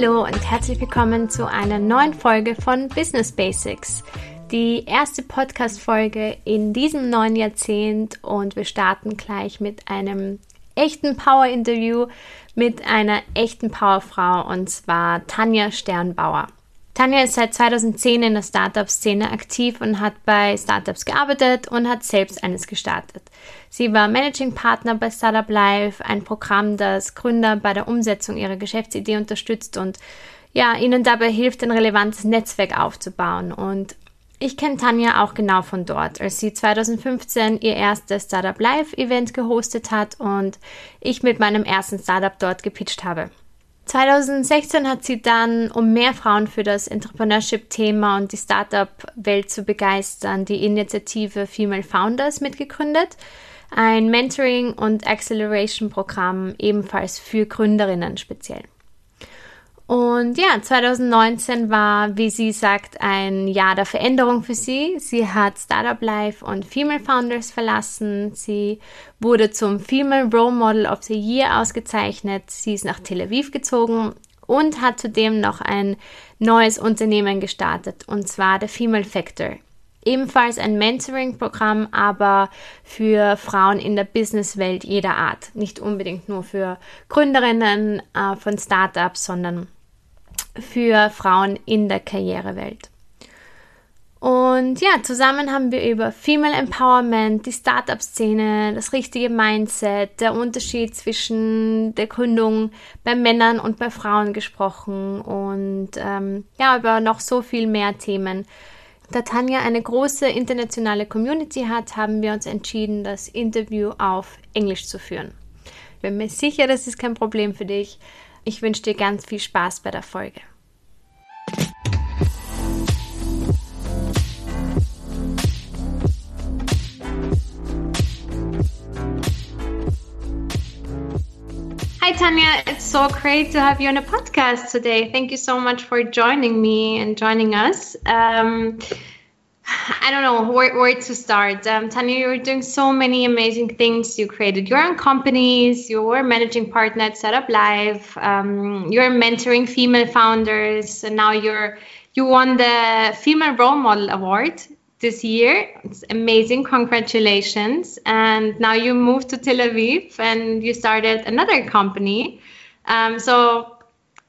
Hallo und herzlich willkommen zu einer neuen Folge von Business Basics. Die erste Podcast-Folge in diesem neuen Jahrzehnt und wir starten gleich mit einem echten Power-Interview mit einer echten Powerfrau und zwar Tanja Sternbauer. Tanja ist seit 2010 in der Startup-Szene aktiv und hat bei Startups gearbeitet und hat selbst eines gestartet. Sie war Managing Partner bei Startup Live, ein Programm, das Gründer bei der Umsetzung ihrer Geschäftsidee unterstützt und ja, ihnen dabei hilft, ein relevantes Netzwerk aufzubauen. Und ich kenne Tanja auch genau von dort, als sie 2015 ihr erstes Startup Live Event gehostet hat und ich mit meinem ersten Startup dort gepitcht habe. 2016 hat sie dann, um mehr Frauen für das Entrepreneurship-Thema und die Startup-Welt zu begeistern, die Initiative Female Founders mitgegründet. Ein Mentoring- und Acceleration-Programm ebenfalls für Gründerinnen speziell. Und ja, 2019 war, wie sie sagt, ein Jahr der Veränderung für sie. Sie hat Startup Life und Female Founders verlassen. Sie wurde zum Female Role Model of the Year ausgezeichnet. Sie ist nach Tel Aviv gezogen und hat zudem noch ein neues Unternehmen gestartet, und zwar der Female Factor. Ebenfalls ein Mentoring-Programm, aber für Frauen in der Businesswelt jeder Art. Nicht unbedingt nur für Gründerinnen äh, von Startups, sondern für Frauen in der Karrierewelt. Und ja, zusammen haben wir über Female Empowerment, die Startup-Szene, das richtige Mindset, der Unterschied zwischen der Gründung bei Männern und bei Frauen gesprochen und ähm, ja, über noch so viel mehr Themen. Da Tanja eine große internationale Community hat, haben wir uns entschieden, das Interview auf Englisch zu führen. Ich bin mir sicher, das ist kein Problem für dich. Ich wünsche dir ganz viel Spaß bei der Folge. Hi, Tanya. It's so great to have you on a podcast today. Thank you so much for joining me and joining us. Um, I don't know where, where to start. Um, Tanya, you're doing so many amazing things. You created your own companies, you were managing partner at Startup Live, um, you're mentoring female founders, and now you're you won the Female Role Model Award this year. It's amazing. Congratulations. And now you moved to Tel Aviv and you started another company. Um, so,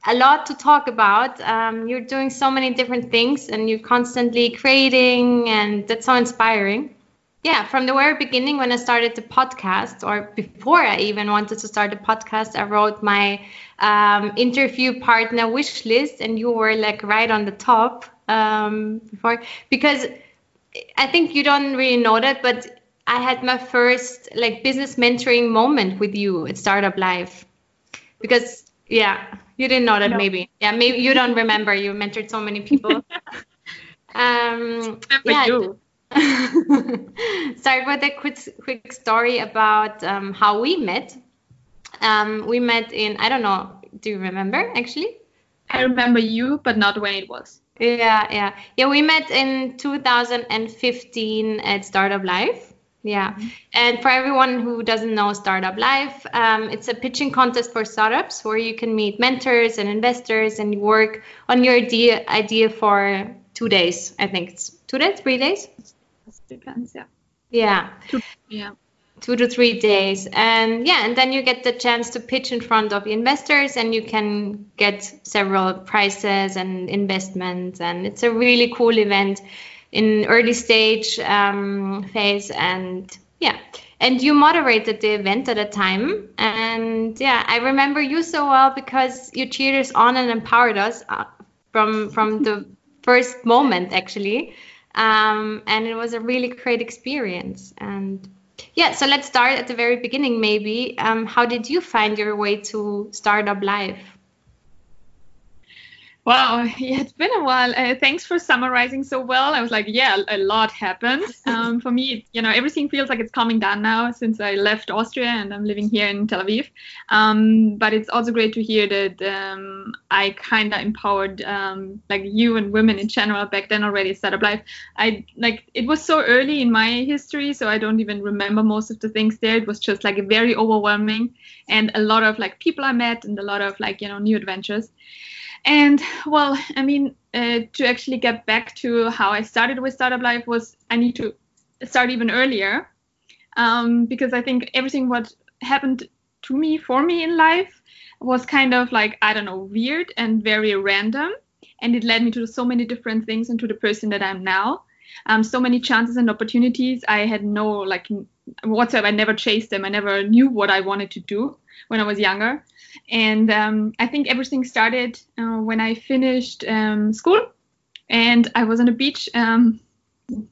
a lot to talk about. Um, you're doing so many different things and you're constantly creating, and that's so inspiring. Yeah, from the very beginning, when I started the podcast, or before I even wanted to start the podcast, I wrote my um, interview partner wish list, and you were like right on the top um, before because I think you don't really know that, but I had my first like business mentoring moment with you at Startup Live. Because yeah, you didn't know that no. maybe. Yeah, maybe you don't remember. You mentored so many people. um, yeah. Start with a quick quick story about um, how we met. Um, we met in I don't know. Do you remember actually? I remember you, but not when it was. Yeah, yeah, yeah. We met in 2015 at Startup Live. Yeah, mm-hmm. and for everyone who doesn't know Startup Live, um, it's a pitching contest for startups where you can meet mentors and investors and work on your idea idea for two days. I think it's two days, three days. It depends. Yeah. Yeah. Two, yeah two to three days and yeah and then you get the chance to pitch in front of investors and you can get several prizes and investments and it's a really cool event in early stage um, phase and yeah and you moderated the event at a time and yeah i remember you so well because you cheered us on and empowered us uh, from from the first moment actually um, and it was a really great experience and yeah, so let's start at the very beginning, maybe. Um, how did you find your way to Startup Live? Wow, yeah, it's been a while. Uh, thanks for summarizing so well. I was like, yeah, a lot happened. Um, for me, you know, everything feels like it's calming down now since I left Austria and I'm living here in Tel Aviv. Um, but it's also great to hear that um, I kind of empowered um, like you and women in general back then already Startup Live. I like it was so early in my history, so I don't even remember most of the things there. It was just like very overwhelming and a lot of like people I met and a lot of like you know new adventures. And well, I mean, uh, to actually get back to how I started with Startup Live was I need to start even earlier um, because I think everything what happened to me for me in life was kind of like I don't know weird and very random, and it led me to so many different things and to the person that I'm now. Um, so many chances and opportunities. I had no like whatsoever. I never chased them. I never knew what I wanted to do when I was younger. And um, I think everything started uh, when I finished um, school and I was on a beach. Um,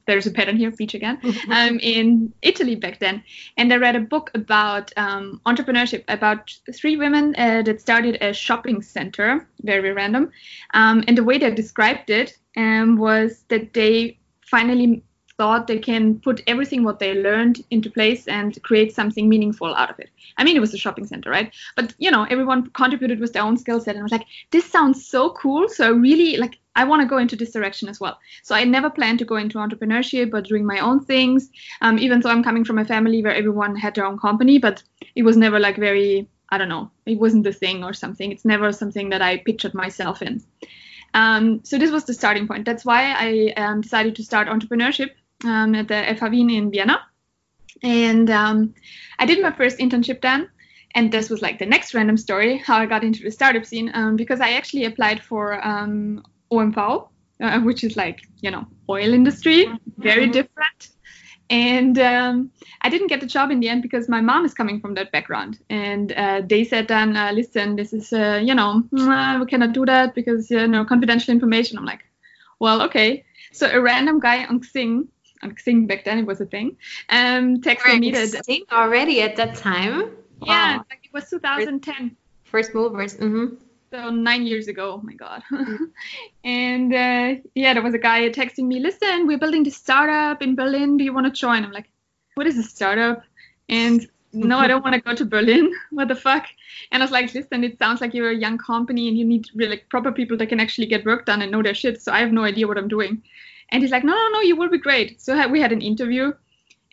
there's a pattern here, beach again, um, in Italy back then. And I read a book about um, entrepreneurship, about three women uh, that started a shopping center, very random. Um, and the way they described it was that they finally thought they can put everything what they learned into place and create something meaningful out of it. I mean, it was a shopping center, right? But you know, everyone contributed with their own skill set, and I was like, this sounds so cool. So I really like, I want to go into this direction as well. So I never planned to go into entrepreneurship, but doing my own things. Um, even though I'm coming from a family where everyone had their own company, but it was never like very, I don't know, it wasn't the thing or something. It's never something that I pictured myself in. Um, so this was the starting point. That's why I um, decided to start entrepreneurship um, at the FH Wien in Vienna. And um, I did my first internship then. And this was like the next random story how I got into the startup scene um, because I actually applied for um, OMV, uh, which is like, you know, oil industry, very mm-hmm. different. And um, I didn't get the job in the end because my mom is coming from that background. And uh, they said then, uh, listen, this is, uh, you know, we cannot do that because, you know, confidential information. I'm like, well, okay. So a random guy on Xing Xing back then it was a thing. Um, that Xing already at that time. Yeah, wow. like it was 2010. First, movers. Mm-hmm. So nine years ago. Oh my god. Mm-hmm. and uh, yeah, there was a guy texting me. Listen, we're building this startup in Berlin. Do you want to join? I'm like, what is a startup? And no, I don't want to go to Berlin. what the fuck? And I was like, listen, it sounds like you're a young company and you need really like, proper people that can actually get work done and know their shit. So I have no idea what I'm doing. And he's like, no, no, no, you will be great. So we had an interview,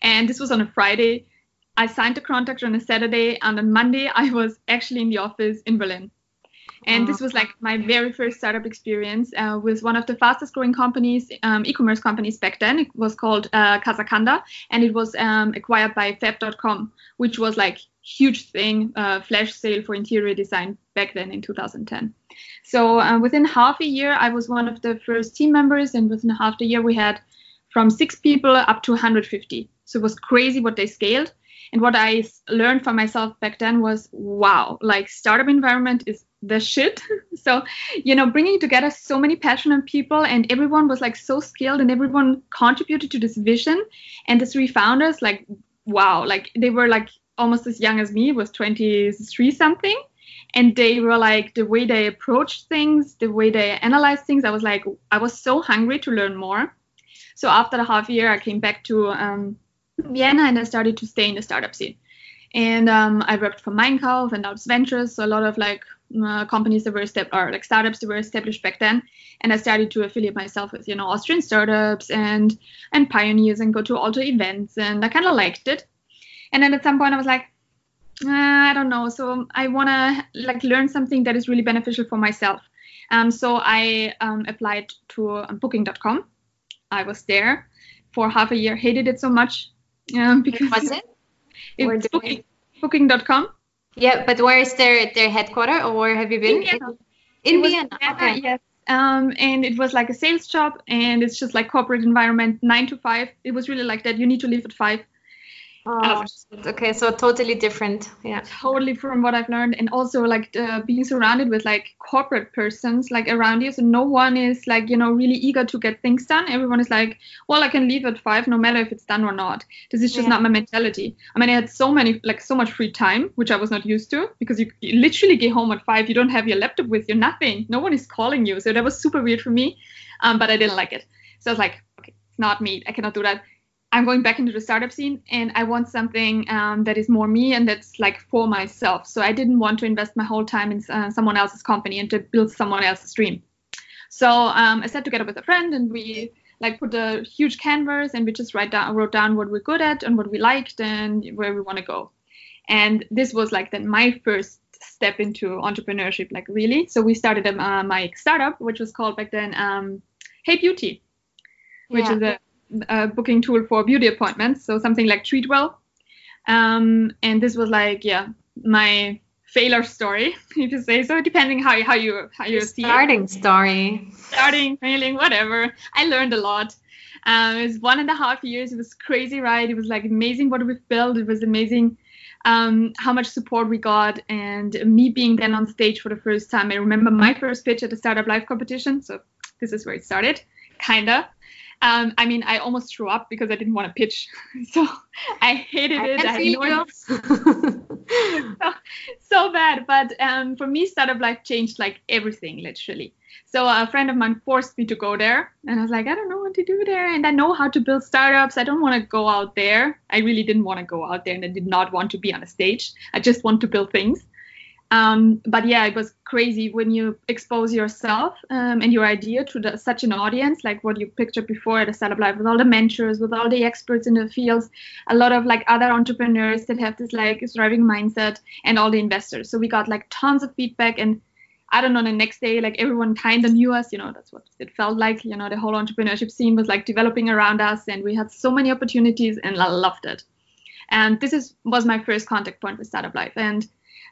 and this was on a Friday. I signed the contract on a Saturday, and on Monday I was actually in the office in Berlin. And this was like my very first startup experience uh, with one of the fastest growing companies, um, e-commerce companies back then. It was called uh, Casacanda, and it was um, acquired by Fab.com, which was like huge thing, uh, flash sale for interior design back then in 2010. So uh, within half a year, I was one of the first team members, and within half the year, we had from six people up to 150. So it was crazy what they scaled. And what I learned for myself back then was, wow, like startup environment is the shit. so, you know, bringing together so many passionate people and everyone was like so skilled and everyone contributed to this vision. And the three founders, like, wow, like they were like almost as young as me, was 23 something. And they were like the way they approached things the way they analyzed things i was like i was so hungry to learn more. So after the half year i came back to um, vienna and i started to stay in the startup scene. And um, i worked for Minecraft and Alps Ventures, so a lot of like uh, companies that were established or like startups that were established back then. And i started to affiliate myself with you know austrian startups and and pioneers and go to all the events and i kind of liked it and then at some point i was like uh, I don't know. So I want to like learn something that is really beneficial for myself. Um, so I um, applied to um, Booking.com. I was there for half a year. Hated it so much um, because was it? It's booking, Booking.com. Yeah, but where is their their headquarter, or where have you been? In Vienna. In Vienna. Vienna. Okay. Yes. Um, and it was like a sales job, and it's just like corporate environment, nine to five. It was really like that. You need to leave at five Oh, okay, so totally different. Yeah. Totally from what I've learned, and also like uh, being surrounded with like corporate persons like around you. So no one is like you know really eager to get things done. Everyone is like, well, I can leave at five, no matter if it's done or not. This is just yeah. not my mentality. I mean, I had so many like so much free time, which I was not used to because you, you literally get home at five. You don't have your laptop with you, nothing. No one is calling you. So that was super weird for me, um, but I didn't like it. So I was like, okay, it's not me. I cannot do that I'm going back into the startup scene and I want something um, that is more me and that's like for myself. So I didn't want to invest my whole time in uh, someone else's company and to build someone else's dream. So um, I sat together with a friend and we like put a huge canvas and we just write down, wrote down what we're good at and what we liked and where we want to go. And this was like then my first step into entrepreneurship, like really. So we started um, uh, my startup, which was called back then um, Hey Beauty, which yeah. is a, a, booking tool for beauty appointments. So something like Treatwell. Um, and this was like, yeah, my failure story, if you say so, depending how how you how you see starting it. story, starting failing, whatever. I learned a lot. Um, it was one and a half years. It was crazy, right? It was like amazing what we've built. It was amazing um, how much support we got, and me being then on stage for the first time. I remember my first pitch at the Startup Live competition. So this is where it started, kinda. Um, I mean, I almost threw up because I didn't want to pitch. So I hated I it. I had so, so bad. But um, for me, Startup Live changed like everything, literally. So a friend of mine forced me to go there, and I was like, I don't know what to do there, and I know how to build startups. I don't want to go out there. I really didn't want to go out there, and I did not want to be on a stage. I just want to build things. Um, but yeah, it was crazy when you expose yourself um, and your idea to the, such an audience, like what you pictured before at a Startup Live, with all the mentors, with all the experts in the fields, a lot of like other entrepreneurs that have this like thriving mindset, and all the investors. So we got like tons of feedback, and I don't know, the next day, like everyone kind of knew us. You know, that's what it felt like. You know, the whole entrepreneurship scene was like developing around us, and we had so many opportunities, and I loved it. And this is was my first contact point with Startup Live, and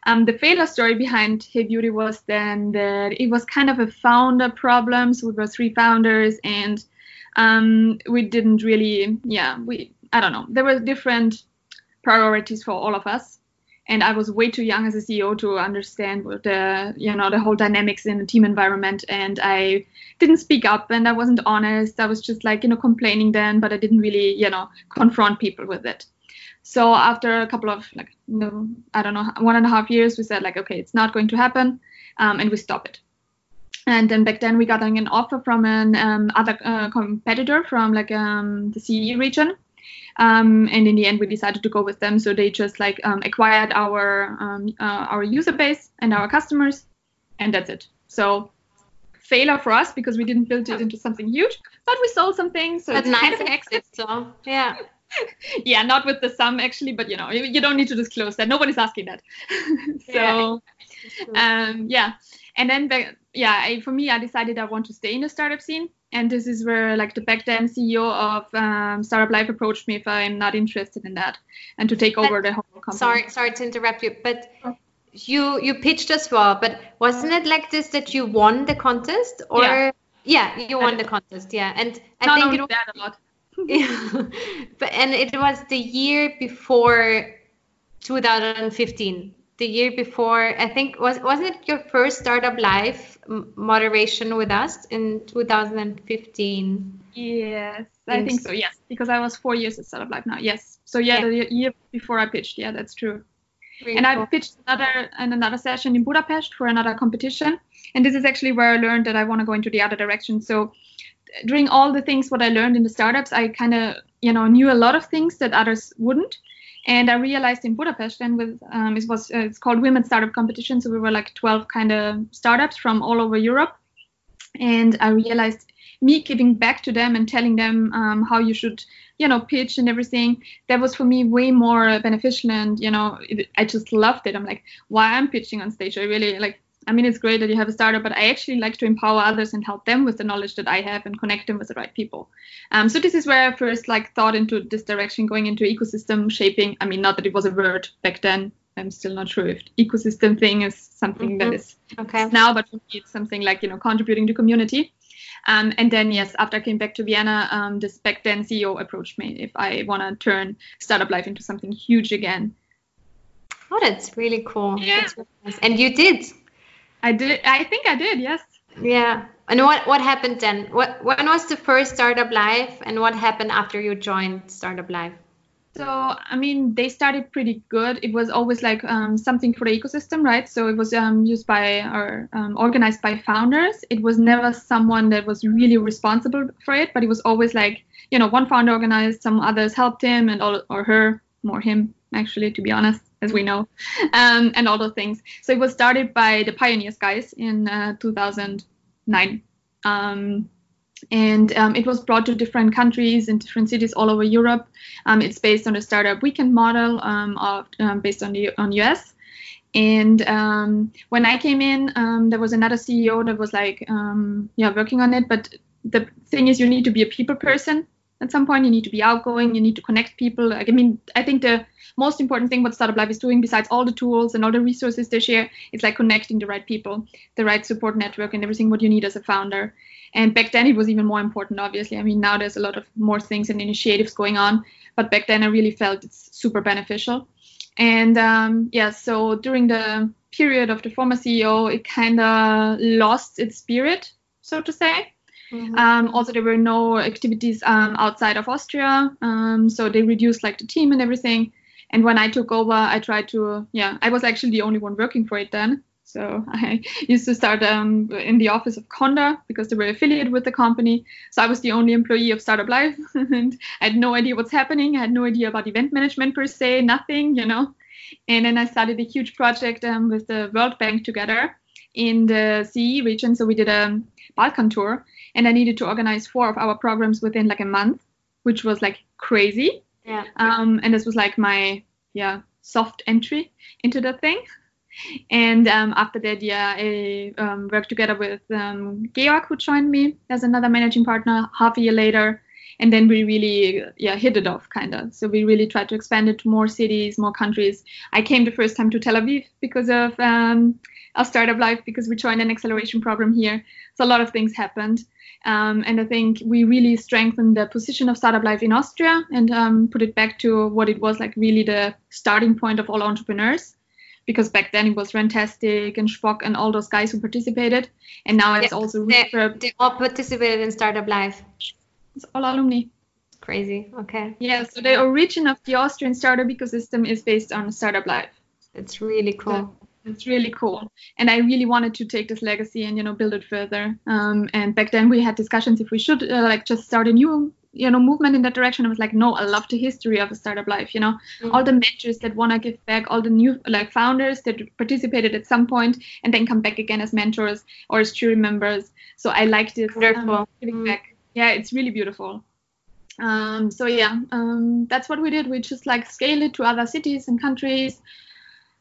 um, the failure story behind Hey Beauty was then that it was kind of a founder problem. So we were three founders, and um, we didn't really, yeah, we, I don't know, there were different priorities for all of us. And I was way too young as a CEO to understand the, you know, the whole dynamics in the team environment. And I didn't speak up, and I wasn't honest. I was just like, you know, complaining then, but I didn't really, you know, confront people with it. So after a couple of like no, I don't know one and a half years, we said like okay, it's not going to happen, um, and we stop it. And then back then we got an offer from an um, other uh, competitor from like um, the CE region, um, and in the end we decided to go with them. So they just like um, acquired our um, uh, our user base and our customers, and that's it. So failure for us because we didn't build it into something huge, but we sold some things. So it's nice kind of an exit. So yeah. yeah, not with the sum actually, but you know, you, you don't need to disclose that. Nobody's asking that. so, yeah. um, yeah. And then, yeah, I, for me, I decided I want to stay in the startup scene. And this is where, like, the back then CEO of um, Startup Live approached me if I'm not interested in that and to take over the whole company. Sorry, sorry to interrupt you, but you you pitched as well. But wasn't it like this that you won the contest, or yeah, yeah you won the contest, yeah? And I think it was that a lot but and it was the year before 2015 the year before i think was wasn't it your first startup live moderation with us in 2015 yes i think so yes because i was four years at startup live now yes so yeah, yeah. the year before i pitched yeah that's true and cool. I pitched another in another session in Budapest for another competition. And this is actually where I learned that I want to go into the other direction. So during all the things what I learned in the startups, I kind of you know knew a lot of things that others wouldn't. And I realized in Budapest, then with um, it was uh, it's called Women Startup Competition, so we were like 12 kind of startups from all over Europe, and I realized me giving back to them and telling them um, how you should you know pitch and everything that was for me way more beneficial and you know it, i just loved it. I'm like why i'm pitching on stage? I really like I mean, it's great that you have a startup, but I actually like to empower others and help them with the knowledge that I have and connect them with the right people. Um, so this is where I first like thought into this direction, going into ecosystem shaping. I mean, not that it was a word back then. I'm still not sure if ecosystem thing is something mm-hmm. that is okay. now, but for me, it's something like you know contributing to community. Um, and then yes, after I came back to Vienna, um, this back then CEO approached me if I want to turn Startup Live into something huge again. Oh, that's really cool. Yeah. Really nice. And you did. I did. I think I did. Yes. Yeah. And what what happened then? What when was the first Startup Live, and what happened after you joined Startup Live? So I mean, they started pretty good. It was always like um, something for the ecosystem, right? So it was um, used by or um, organized by founders. It was never someone that was really responsible for it, but it was always like you know one founder organized, some others helped him and all or her, more him actually, to be honest as we know, um, and all those things. So it was started by the Pioneers guys in uh, 2009. Um, and um, it was brought to different countries and different cities all over Europe. Um, it's based on the startup weekend model um, of um, based on the on US, And when I came in, there was another CEO that was like, yeah, working on it. But the thing is, you need to be a people person at some point. You need to be outgoing. You need to connect people. Like, I mean, I think the most important thing what Startup Live is doing, besides all the tools and all the resources they share, is like connecting the right people, the right support network, and everything what you need as a founder. And back then it was even more important, obviously. I mean, now there's a lot of more things and initiatives going on, but back then I really felt it's super beneficial. And um, yeah, so during the period of the former CEO, it kind of lost its spirit, so to say. Mm-hmm. Um, also, there were no activities um, outside of Austria, um, so they reduced like the team and everything. And when I took over, I tried to, yeah, I was actually the only one working for it then. So I used to start um, in the office of Conda because they were affiliated with the company. So I was the only employee of Startup Live, and I had no idea what's happening. I had no idea about event management per se, nothing, you know. And then I started a huge project um, with the World Bank together in the CE region. So we did a Balkan tour, and I needed to organize four of our programs within like a month, which was like crazy. Yeah. Um, and this was like my yeah soft entry into the thing. And um, after that, yeah, I um, worked together with um, Georg, who joined me as another managing partner half a year later. And then we really, yeah, hit it off kind of. So we really tried to expand it to more cities, more countries. I came the first time to Tel Aviv because of um, our Startup Live, because we joined an acceleration program here. So a lot of things happened. Um, and I think we really strengthened the position of Startup Live in Austria and um, put it back to what it was like really the starting point of all entrepreneurs because back then it was Runtastic and Shpock and all those guys who participated, and now it's yeah, also they, they, all participated in Startup Live. It's all alumni. Crazy. Okay. Yeah. So the origin of the Austrian startup ecosystem is based on Startup Live. It's really cool. So it's really cool, and I really wanted to take this legacy and you know build it further. Um, and back then we had discussions if we should uh, like just start a new you know movement in that direction. I was like no i love the history of a Startup Live you know? Mm-hmm. all the mentors that want to give back all the new like founders that participated at some point and then come back again as mentors or as jury members. So i like this um, giving mm-hmm. back. Yeah it's really beautiful. Um, so yeah um, that's what we did. We just like scaled it to other cities and countries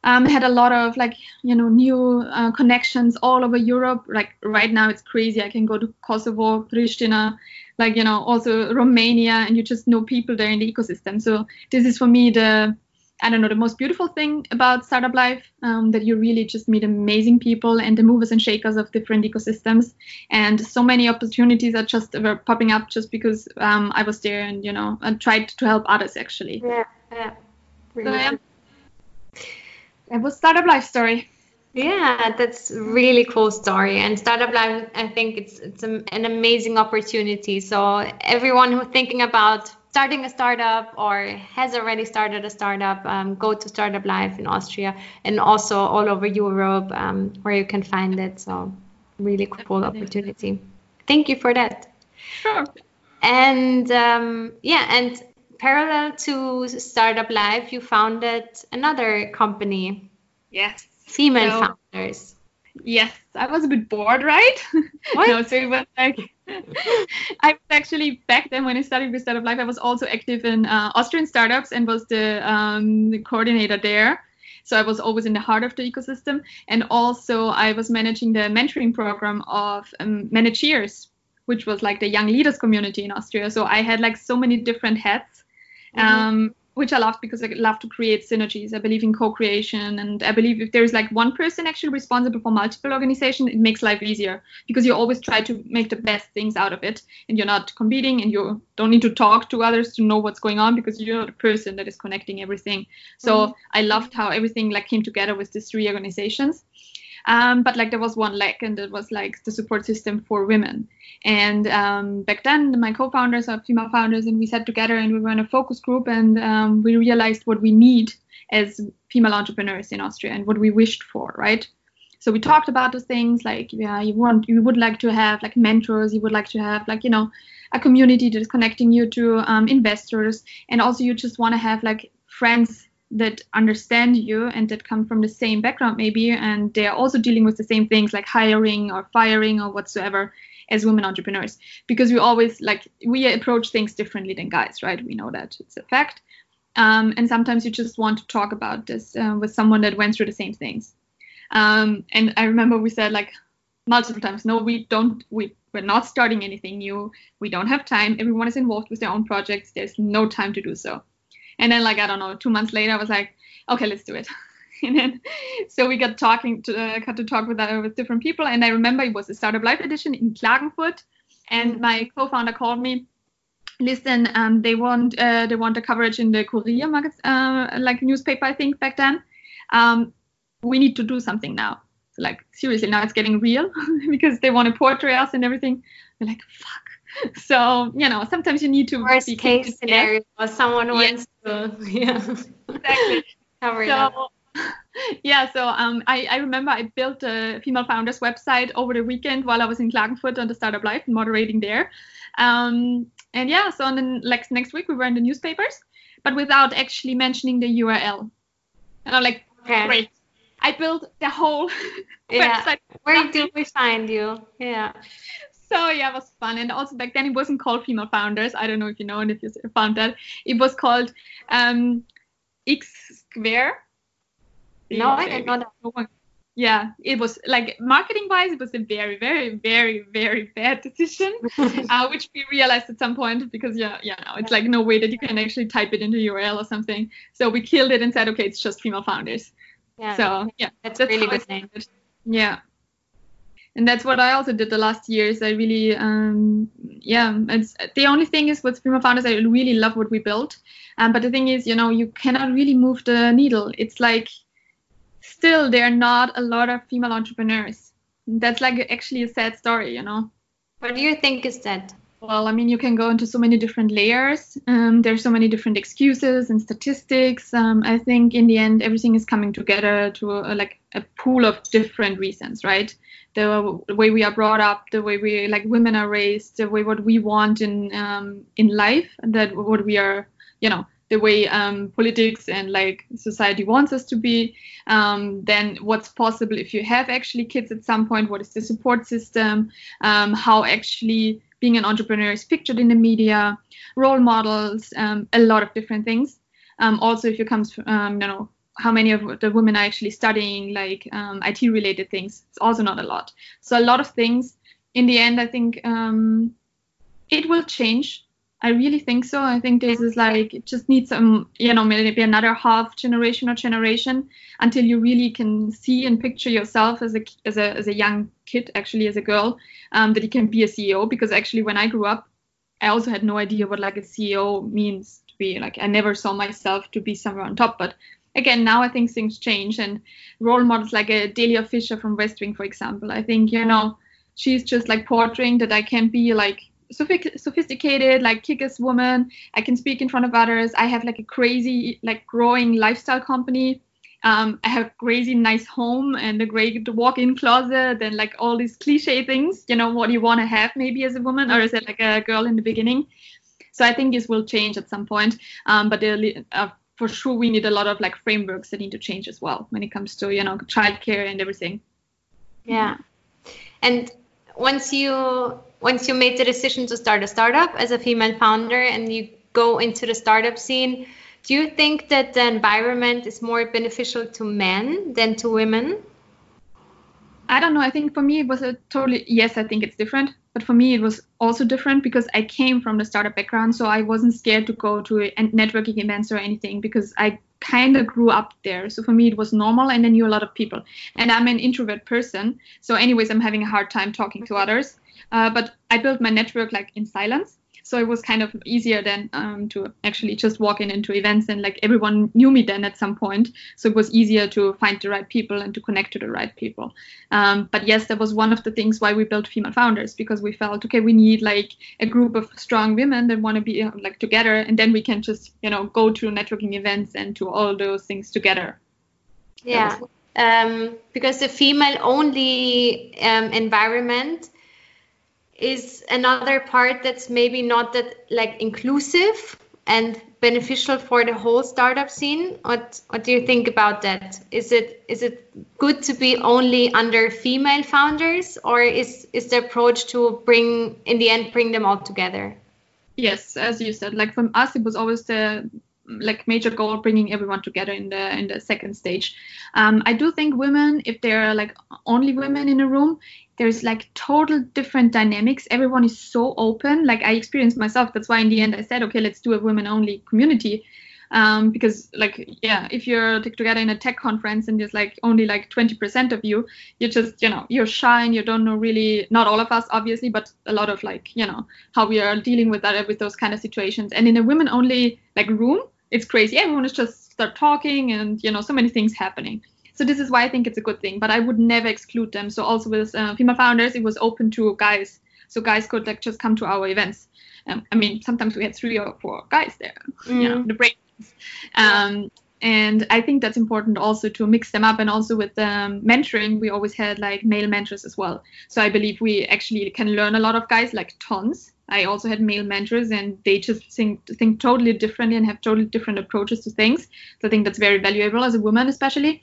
um, had a lot of like you know new uh, connections all over Europe. Like right now, it's crazy. I can go to Kosovo, Pristina, like you know also Romania, and you just know people there in the ecosystem. So this is for me the I don't know the most beautiful thing about Startup Live um, that you really just meet amazing people and the movers and shakers of different ecosystems, and so many opportunities are just were popping up just because um, I was there and you know I tried to help others actually. Yeah, yeah. Really. So, yeah it was Startup Live story. Yeah that's really cool story. And Startup Live i think it's it's an amazing opportunity. So everyone who's thinking about starting a startup or has already started a startup um, go to Startup Live in austria and also all over europe um, where you can find it. So really cool opportunity. Thank you for that. Sure. And um, yeah and parallel to Startup Live, you founded another company. Yes. Female so, founders. Yes, I was a bit bored, right? What? no, so it was like I was actually back then when I started with Startup Live, I was also active in uh, Austrian startups and was the, um, the coordinator there. So I was always in the heart of the ecosystem, and also I was managing the mentoring program of um, managers, which was like the young leaders community in Austria. So I had like so many different hats. Um, which I love because I love to create synergies. I believe in co-creation, and I believe if there's like one person actually responsible for multiple organizations, it makes life easier because you always try to make the best things out of it, and you're not competing, and you don't need to talk to others to know what's going on because you're the person that is connecting everything. So mm-hmm. I loved how everything like came together with these three organizations. Um, but like there was one lack, and it was like the support system for women. And um, back then, my co-founders are female founders, and we sat together and we were in a focus group, and um, we realized what we need as female entrepreneurs in Austria and what we wished for, right? So we talked about those things like, yeah, you want, you would like to have like mentors, you would like to have like, you know, a community that is connecting you to um, investors, and also you just want to have like friends that understand you and that come from the same background maybe and they're also dealing with the same things like hiring or firing or whatsoever as women entrepreneurs because we always like we approach things differently than guys right we know that it's a fact um, and sometimes you just want to talk about this uh, with someone that went through the same things. Um, and I remember we said like multiple times, no, we don't, we we're not starting anything new. We don't have time. Everyone is involved with their own projects. There's no time to do so. And then like I don't know, two months later, I was like, okay, let's do it. and then so we got talking to uh, got to talk with uh, with different people. And I remember it was a Startup Live edition in Klagenfurt, and my co-founder called me listen, um, they want uh, they want a coverage in the Kurier market, uh, like newspaper, I think back then. Um, we need to do something now. So like seriously, now it's getting real because they want to portray us and everything. We're like, fuck. So you know, sometimes you need to. Worst case scenario, someone wants to, yeah, exactly. Cover so, yeah, so um, I, I remember I built a female founders website over the weekend while I was in Klagenfurt on the Startup Live and moderating there. Um, and yeah, so on the like next week we were in the newspapers, but without actually mentioning the URL. And I'm like, okay. great. I built the whole yeah. website. Where do we find you? Yeah. So yeah, it was fun. And also back then it wasn't called Female Founders. I don't know if you know and if you found that. It was called um, X Square. No, I didn't know that yeah it was like marketing wise it was a very very very very bad decision uh, which we realized at some point because yeah yeah no, it's like no way that you can actually type it into url or something so we killed it and said okay it's just female founders yeah so yeah that's, that's really good name yeah and that's what I also did the last years. I really, um, yeah, it's the only thing is with female founders, I really love what we built. Um, but the thing is, you know, you cannot really move the needle. It's like still there are not a lot of female entrepreneurs. That's like actually a sad story, you know. What do you think is that? Well, I mean, you can go into so many different layers. Um, there's so many different excuses and statistics. Um, I think in the end, everything is coming together to a, like a pool of different reasons, right? The, way we are brought up, the way we like women are raised, the way what we want in um, in life, that what we are, you know, the way um, politics and like society wants us to be um, then what's possible if you have actually kids at some point what is the support system um, how actually being an entrepreneur is pictured in the media role models um, a lot of different things. Um, also if you come um, you know how many of the women are actually studying like um, IT related things it's also not a lot so a lot of things in the end I think um, it will change I really think so. I think this is like it just needs some, you know, maybe another half generation or generation until you really can see and picture yourself as a as a as a young kid, actually as a girl, um, that you can be a CEO. Because actually, when I grew up, I also had no idea what like a CEO means to be. Like I never saw myself to be somewhere on top. But again, now I think things change and role models like a Delia Fischer from Westwing, for example. I think you know she's just like portraying that I can be like sophisticated, like kick-ass woman. I can speak in front of others. I have like a crazy, like growing lifestyle company. Um, I have crazy nice home and a great walk-in closet and like all these cliche things. You know what you want to have maybe as a woman or as a, like a girl in the beginning. So I think this will change at some point. Um, but uh, for sure we need a lot of like frameworks that need to change as well when it comes to you know childcare and everything. Yeah, and once you once you made the decision to start a startup as a female founder and you go into the startup scene, do you think that the environment is more beneficial to men than to women? I don't know. I think for me it was a totally yes. I think it's different, but for me it was also different because I came from the startup background, so I wasn't scared to go to networking events or anything because I kind of grew up there. So for me, it was normal, and I knew a lot of people. And I'm an introvert person, so anyways, I'm having a hard time talking to others. Uh, but I built my network like in silence. So it was kind of easier then um, to actually just walk in into events and like everyone knew me then at some point. So it was easier to find the right people and to connect to the right people. Um, but yes, that was one of the things why we built Female Founders because we felt okay, we need like a group of strong women that want to be uh, like together, and then we can just you know go to networking events and to all those things together. Yeah. Um, because the female only um, environment is another part that's maybe not that like inclusive and beneficial for the whole startup scene. What what do you think about that? Is it is it good to be only under female founders or is is the approach to bring in the end bring them all together? Yes as you said like from us it was always the like major goal bringing everyone together in the in the second stage. Um, i do think women if they're like only women in a room there's like total different dynamics. Everyone is so open. Like i experienced myself. That's why in the end i said okay let's do a women only community. Um, because like yeah if you're together in a tech conference and there's like only like 20% of you you're just you know you're shy and you don't know really not all of us obviously but a lot of like you know how we are dealing with that with those kind of situations. And in a women only like room it's crazy. Everyone is just start talking and you know so many things happening so this is why i think it's a good thing but i would never exclude them so also with uh, female founders it was open to guys so guys could like just come to our events um, i mean sometimes we had three or four guys there mm. you know the break um, and I think that's important also to mix them up. And also with um, mentoring, we always had like male mentors as well. So I believe we actually can learn a lot of guys, like tons. I also had male mentors, and they just think think totally differently and have totally different approaches to things. So I think that's very valuable as a woman, especially.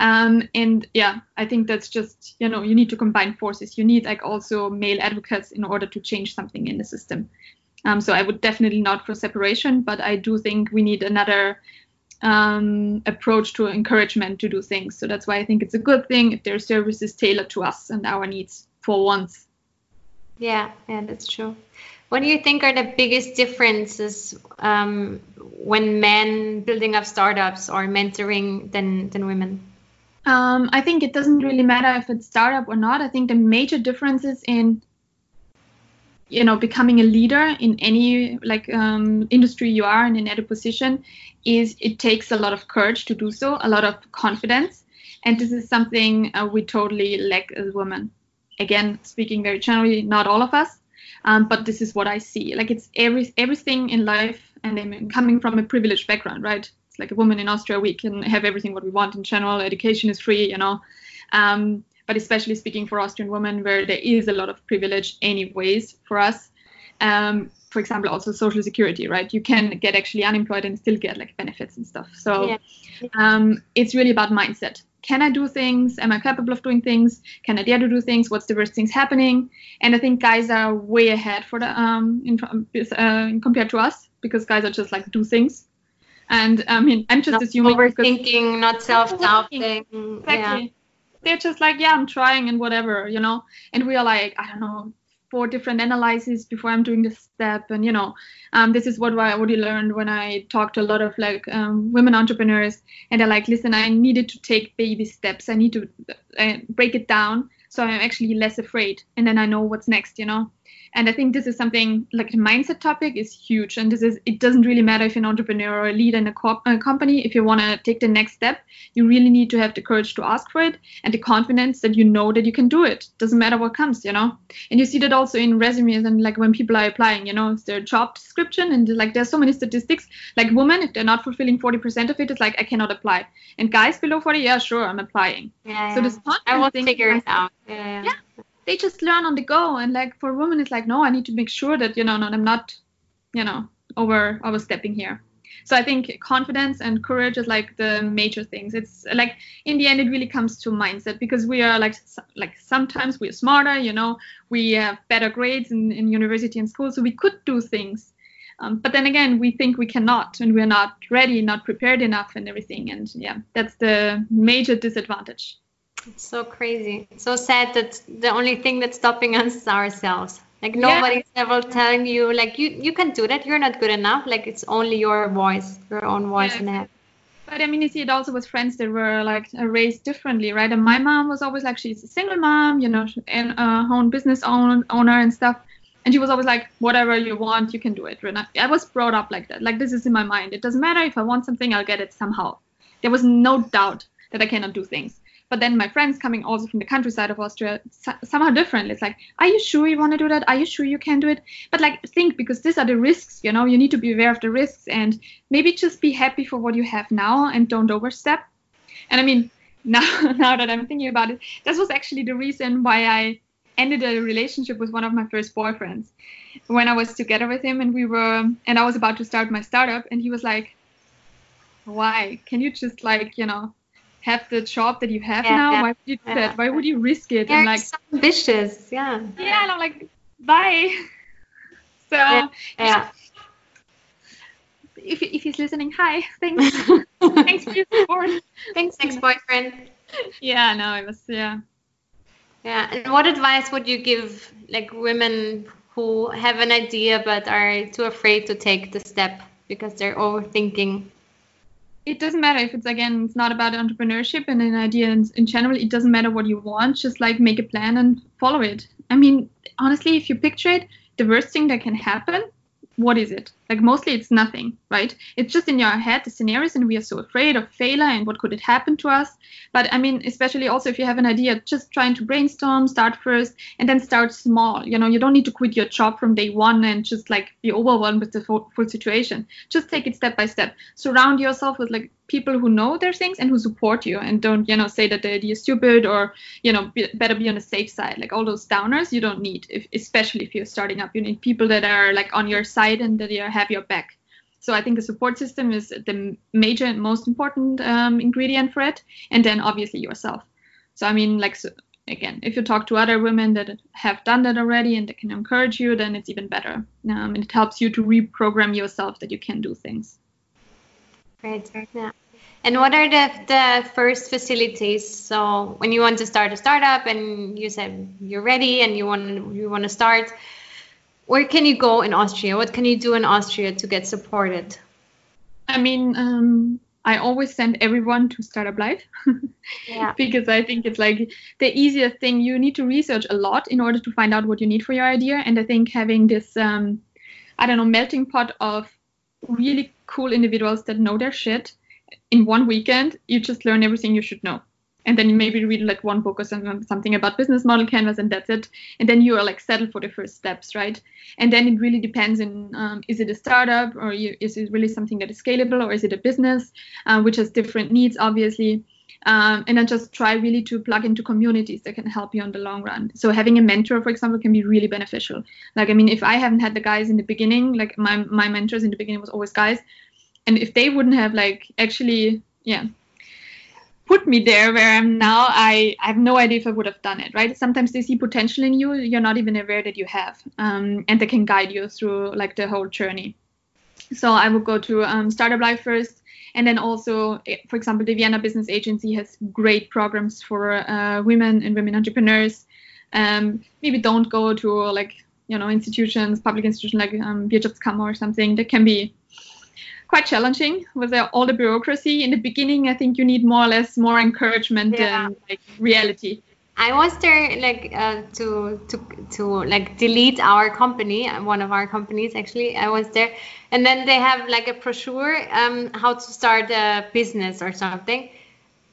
Um, and yeah, I think that's just you know you need to combine forces. You need like also male advocates in order to change something in the system. Um, so I would definitely not for separation, but I do think we need another um, approach to encouragement to do things. So that's why I think it's a good thing if their services tailored to us and our needs for once. Yeah, yeah, that's true. What do you think are the biggest differences um, when men building up startups or mentoring than than women? Um, I think it doesn't really matter if it's startup or not. I think the major differences in you know becoming a leader in any like um, industry you are in in any position is it takes a lot of courage to do so a lot of confidence. And this is something uh, we totally lack as women. Again speaking very generally not all of us um, but this is what i see. Like it's every everything in life and i'm coming from a privileged background right like a woman in austria we can have everything what we want in general education is free you know um, but especially speaking for Austrian women, where there is a lot of privilege, anyways, for us. Um, for example, also social security, right? You can get actually unemployed and still get like benefits and stuff. So yeah. um, it's really about mindset. Can I do things? Am I capable of doing things? Can I dare to do things? What's the worst things happening? And I think guys are way ahead for the um in, uh, compared to us because guys are just like do things. And I mean, I'm just not assuming overthinking, not self-doubting. Exactly. Yeah they're just like, yeah, I'm trying and whatever, you know. And we are like, I don't know, four different analyses before I'm doing this step. And you know, um, this is what I already learned when I talked to a lot of like um, women entrepreneurs, and they're like, listen, I needed to take baby steps. I need to uh, break it down so I'm actually less afraid, and then I know what's next, you know and i think this is something like the mindset topic is huge. And this is it doesn't really matter if you're an entrepreneur or a leader in a, co- a company. If you want to take the next step you really need to have the courage to ask for it and the confidence that you know that you can do it. Doesn't matter what comes you know? And you see that also in resumes and like when people are applying you know it's their job description and like there's so many statistics. Like women if they're not fulfilling 40% of it it's like i cannot apply. And guys below 40 yeah sure i'm applying. Yeah, so this i will figure it out. Yeah, yeah they just learn on the go. And like for women it's like no i need to make sure that you know i'm not you know over overstepping here. So i think confidence and courage is like the major things. It's like in the end it really comes to mindset because we are like like sometimes we're smarter you know we have better grades in, in university and school so we could do things. Um, but then again we think we cannot and we're not ready not prepared enough and everything. And yeah that's the major disadvantage it's so crazy. so sad that the only thing that's stopping us is ourselves. Like nobody's yeah. ever telling you like you you can do that. You're not good enough. Like it's only your voice, your own voice yeah. in head. But I mean, you see it also with friends that were like raised differently, right? And my mom was always like, she's a single mom, you know, and uh, own business own, owner and stuff. And she was always like, whatever you want, you can do it. And I, I was brought up like that. Like this is in my mind. It doesn't matter if I want something, I'll get it somehow. There was no doubt that I cannot do things. But then my friends coming also from the countryside of Austria, somehow different. It's like, are you sure you want to do that? Are you sure you can do it? But like, think because these are the risks. You know, you need to be aware of the risks and maybe just be happy for what you have now and don't overstep. And I mean, now now that I'm thinking about it, this was actually the reason why I ended a relationship with one of my first boyfriends when I was together with him and we were and I was about to start my startup and he was like why can you just like you know have the job that you have yeah, now. Yeah, why would you do that? Why would you risk it? And like so ambitious, yeah. Yeah, and I'm like, bye. So yeah. if, if he's listening, hi, thanks, thanks for your support. Thanks, ex-boyfriend. Yeah, no, it was yeah. Yeah, and what advice would you give like women who have an idea but are too afraid to take the step because they're overthinking? It doesn't matter if it's again, it's not about entrepreneurship and an idea in, in general. It doesn't matter what you want, just like make a plan and follow it. I mean, honestly, if you picture it, the worst thing that can happen what is it? Like mostly it's nothing, right? It's just in your head, the scenarios, and we are so afraid of failure and what could it happen to us. But I mean, especially also if you have an idea, just trying to brainstorm, start first, and then start small. You know, you don't need to quit your job from day one and just like be overwhelmed with the full, full situation. Just take it step by step. Surround yourself with like people who know their things and who support you and don't you know say that the idea is stupid or you know be, better be on the safe side. Like all those downers you don't need if, especially if you're starting up. You need people that are like on your side and that are have your back. So i think a support system is the major and most important um, ingredient for it and then obviously yourself. So i mean like so, again if you talk to other women that have done that already and that can encourage you then it's even better. Um, and it helps you to reprogram yourself that you can do things Great. Yeah. And what are the, the first facilities? So when you want to start a startup and you said you're ready and you want you want to start, where can you go in Austria? What can you do in Austria to get supported? I mean, um, I always send everyone to Startup Live yeah. because I think it's like the easiest thing. You need to research a lot in order to find out what you need for your idea, and I think having this, um, I don't know, melting pot of really cool individuals that know their shit in one weekend you just learn everything you should know. And then maybe read like one book or something, about business model canvas and that's it. And then you are like settled for the first steps right? And then it really depends on um, is it a startup or you, is it really something that is scalable or is it a business uh, which has different needs obviously um, and then just try really to plug into communities that can help you on the long run. So having a mentor, for example, can be really beneficial. Like I mean, if I haven't had the guys in the beginning, like my my mentors in the beginning was always guys, and if they wouldn't have like actually, yeah, put me there where I'm now, I, I have no idea if I would have done it, right? Sometimes they see potential in you, you're not even aware that you have, um, and they can guide you through like the whole journey. So I would go to um, Startup Live first, and then also, eh, for example, the Vienna Business Agency has great programs for uh, women and women entrepreneurs. Um, maybe don't go to like you know institutions, public institutions like um, Wirtschaftskammer or something. That can be quite challenging with all the bureaucracy. In the beginning, I think you need more or less more encouragement yeah. than like reality. I was there like uh, to to to like delete our company, one of our companies actually. I was there, and then they have like a brochure um, how to start a business or something.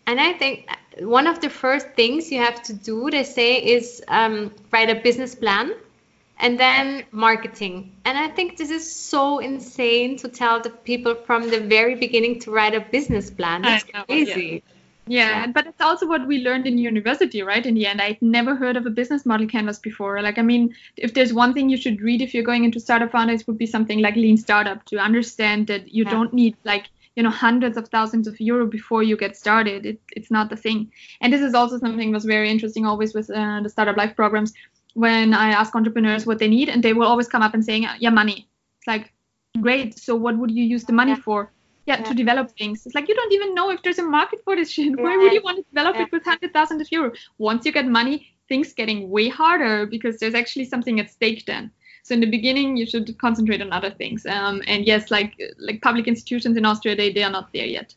And I think one of the first things you have to do, they say, is um, write a business plan and then marketing. And I think this is so insane to tell the people from the very beginning to write a business plan. It's crazy. Yeah. Yeah, yeah, but it's also what we learned in university, right? In the end, I'd never heard of a business model canvas before. Like, I mean, if there's one thing you should read if you're going into startup founders, would be something like Lean Startup to understand that you yeah. don't need like you know hundreds of thousands of euro before you get started. It, it's not the thing. And this is also something that's very interesting always with uh, the Startup Live programs when I ask entrepreneurs what they need, and they will always come up and saying, "Yeah, money." It's like, great. So what would you use the money for? Yeah, yeah, to develop things. It's like you don't even know if there's a market for this shit. Why would you want to develop it with hundred thousand of euro? Once you get money, things getting way harder because there's actually something at stake then. So in the beginning, you should concentrate on other things. Um, and yes, like like public institutions in Austria, they they are not there yet.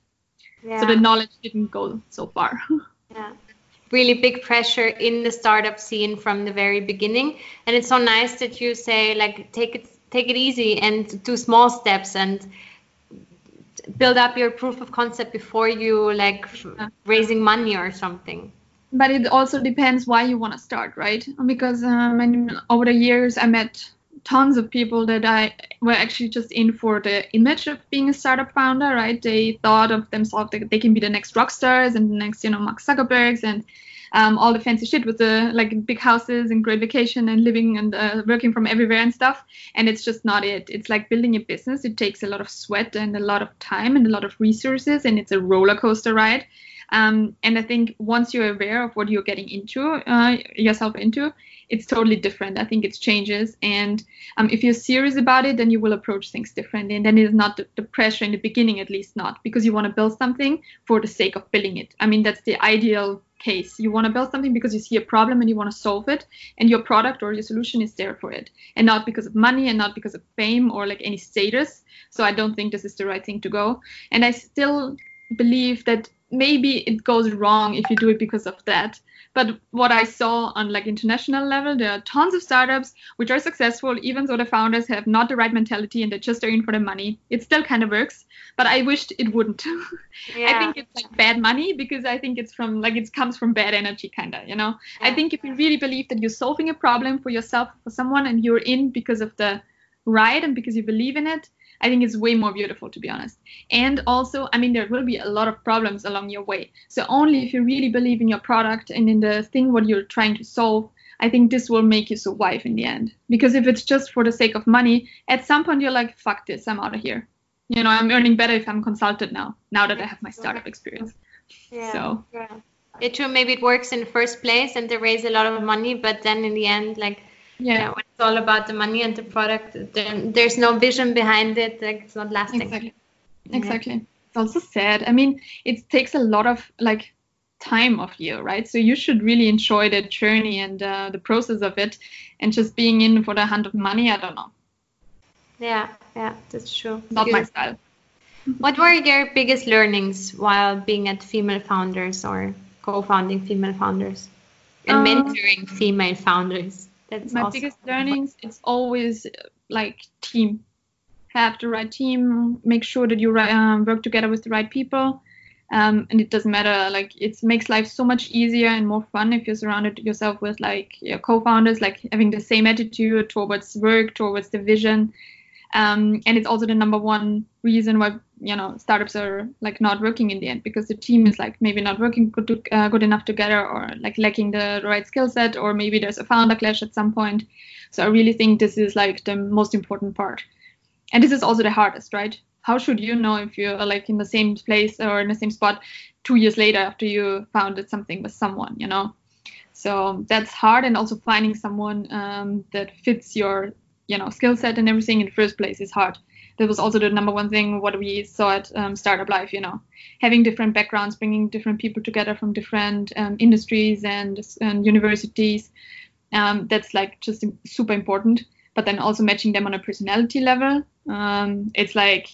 Yeah. So the knowledge didn't go so far. yeah. Really big pressure in the startup scene from the very beginning, and it's so nice that you say like take it take it easy and do small steps and build up your proof of concept before you like raising money or something. But it also depends why you want to start right? Because um, over the years i met tons of people that i were actually just in for the image of being a startup founder right? They thought of themselves that they can be the next rock stars and the next you know mark zuckerbergs and um, all the fancy shit with the like big houses and great vacation and living and uh, working from everywhere and stuff. And it's just not it. It's like building a business. It takes a lot of sweat and a lot of time and a lot of resources, and it's a roller coaster ride. Um, and I think once you're aware of what you're getting into uh, yourself into, it's totally different. I think it changes. And um, if you're serious about it, then you will approach things differently. And then it's not the, the pressure in the beginning, at least not, because you want to build something for the sake of building it. I mean, that's the ideal case. You want to build something because you see a problem and you want to solve it, and your product or your solution is there for it, and not because of money and not because of fame or like any status. So I don't think this is the right thing to go. And I still believe that maybe it goes wrong if you do it because of that but what i saw on like international level there are tons of startups which are successful even though the founders have not the right mentality and they just are in for the money it still kind of works but i wished it wouldn't yeah. i think it's like bad money because i think it's from like it comes from bad energy kind of you know yeah. i think if you really believe that you're solving a problem for yourself for someone and you're in because of the right and because you believe in it I think it's way more beautiful to be honest. And also, I mean, there will be a lot of problems along your way. So only if you really believe in your product and in the thing what you're trying to solve, I think this will make you survive in the end. Because if it's just for the sake of money, at some point you're like, fuck this, I'm out of here. You know, I'm earning better if I'm consulted now, now that I have my startup experience. Yeah. So. Yeah. Yeah, true. Maybe it works in the first place and they raise a lot of money, but then in the end, like yeah. it's all about the money and the product then there's no vision behind it like it's not lasting. Exactly. Exactly. Yeah. it's also sad. I mean it takes a lot of like time of you right? So you should really enjoy the journey and uh, the process of it and just being in for the hunt of money i don't know. Yeah yeah that's true. Not my style. what were your biggest learnings while being at female founders or co-founding female founders and um, mentoring female founders that's my awesome. biggest learnings. It's always like team. Have the right team. Make sure that you um, work together with the right people. Um, and it doesn't matter. Like it makes life so much easier and more fun if you're surrounded yourself with like your co-founders, like having the same attitude towards work, towards the vision. Um, and it's also the number one reason why you know startups are like not working in the end because the team is like maybe not working good, to, uh, good enough together or like lacking the right skill set or maybe there's a founder clash at some point. So i really think this is like the most important part. And this is also the hardest right? How should you know if you're like in the same place or in the same spot two years later after you founded something with someone you know? So that's hard and also finding someone um, that fits your you know skill set and everything in the first place is hard. That was also the number one thing what we saw at um, Startup Live you know. Having different backgrounds bringing different people together from different um, industries and, and universities um, that's like just super important. But then also matching them on a personality level um, it's like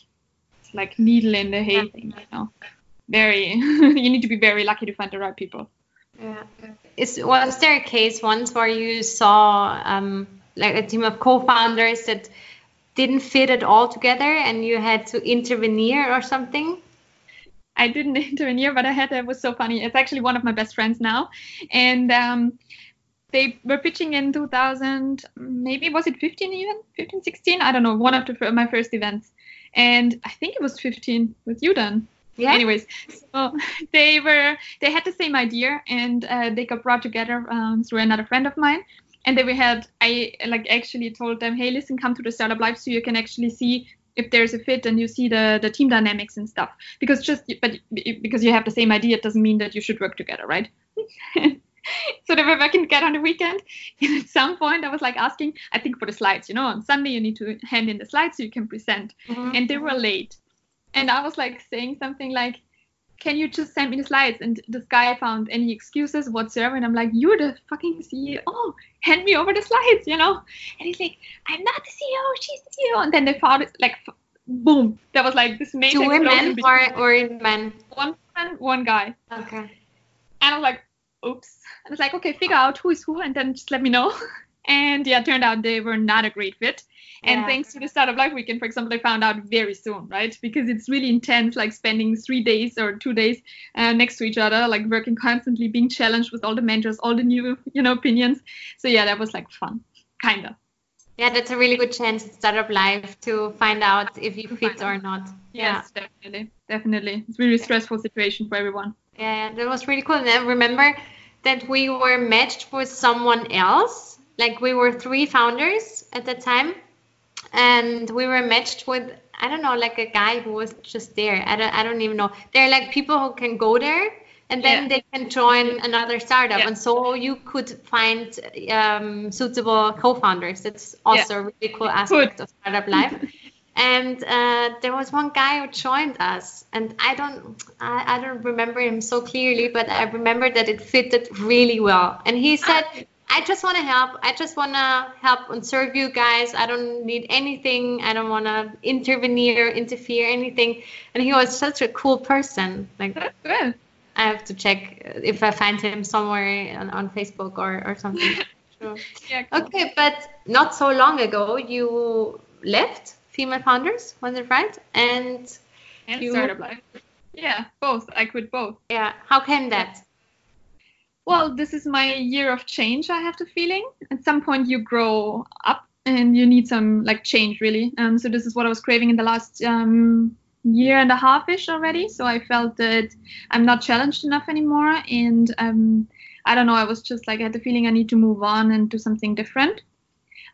it's like needle in the hay thing you know. Very you need to be very lucky to find the right people. Yeah. Is was there a case once where you saw um, like a team of co-founders that didn't fit at all together and you had to intervene or something? I didn't intervene, but I had it was so funny. It's actually one of my best friends now, and um, they were pitching in 2000, maybe was it 15 even 15, 16? I don't know. One of the, my first events, and I think it was 15 with you then. Yeah. Anyways, so they were they had the same idea, and uh, they got brought together um, through another friend of mine and then we had i like actually told them hey listen come to the startup live so you can actually see if there's a fit and you see the the team dynamics and stuff. Because just but because you have the same idea it doesn't mean that you should work together right? So they were working together on the weekend. And at some point i was like asking i think for the slides you know on sunday you need to hand in the slides so you can present. Mm-hmm. and they were late. And i was like saying something like can you just send me the slides? And this guy found any excuses whatsoever. And I'm like, you're the fucking CEO. Hand me over the slides, you know? And he's like, I'm not the CEO. She's the CEO. And then they found it like, boom. That was like this major Two women or, or men? One man, one guy. Okay. And I was like, oops. And it's like, okay, figure out who is who and then just let me know. And yeah, turned out they were not a great fit. And yeah. thanks to the Startup Live Weekend, for example, I found out very soon, right? Because it's really intense, like spending three days or two days uh, next to each other, like working constantly, being challenged with all the mentors, all the new, you know, opinions. So yeah, that was like fun, kind of. Yeah, that's a really good chance at Startup Live to find out if you fit or not. Yes, yeah. definitely, definitely. It's really stressful situation for everyone. Yeah, that was really cool. And I remember that we were matched with someone else. Like we were three founders at the time, and we were matched with I don't know, like a guy who was just there. I don't I don't even know. They're like people who can go there and then yeah. they can join another startup yeah. and so you could find um, suitable co-founders that's also yeah. a really cool aspect of Startup Live and uh, there was one guy who joined us and i don't I, I, don't remember him so clearly but i remember that it fitted really well and he said i just want to help i just want to help and serve you guys i don't need anything i don't want to intervene or interfere anything and he was such a cool person like i have to check if i find him somewhere on, on facebook or, or something sure. yeah, cool. okay but not so long ago you left female founders, was it right? And and you... Startup Live. Yeah, both. I quit both. Yeah. How came that? Well, this is my year of change. I have the feeling. At some point, you grow up and you need some like change, really. Um, so this is what I was craving in the last um, year and a half ish already. So I felt that I'm not challenged enough anymore, and um, I don't know. I was just like I had the feeling I need to move on and do something different.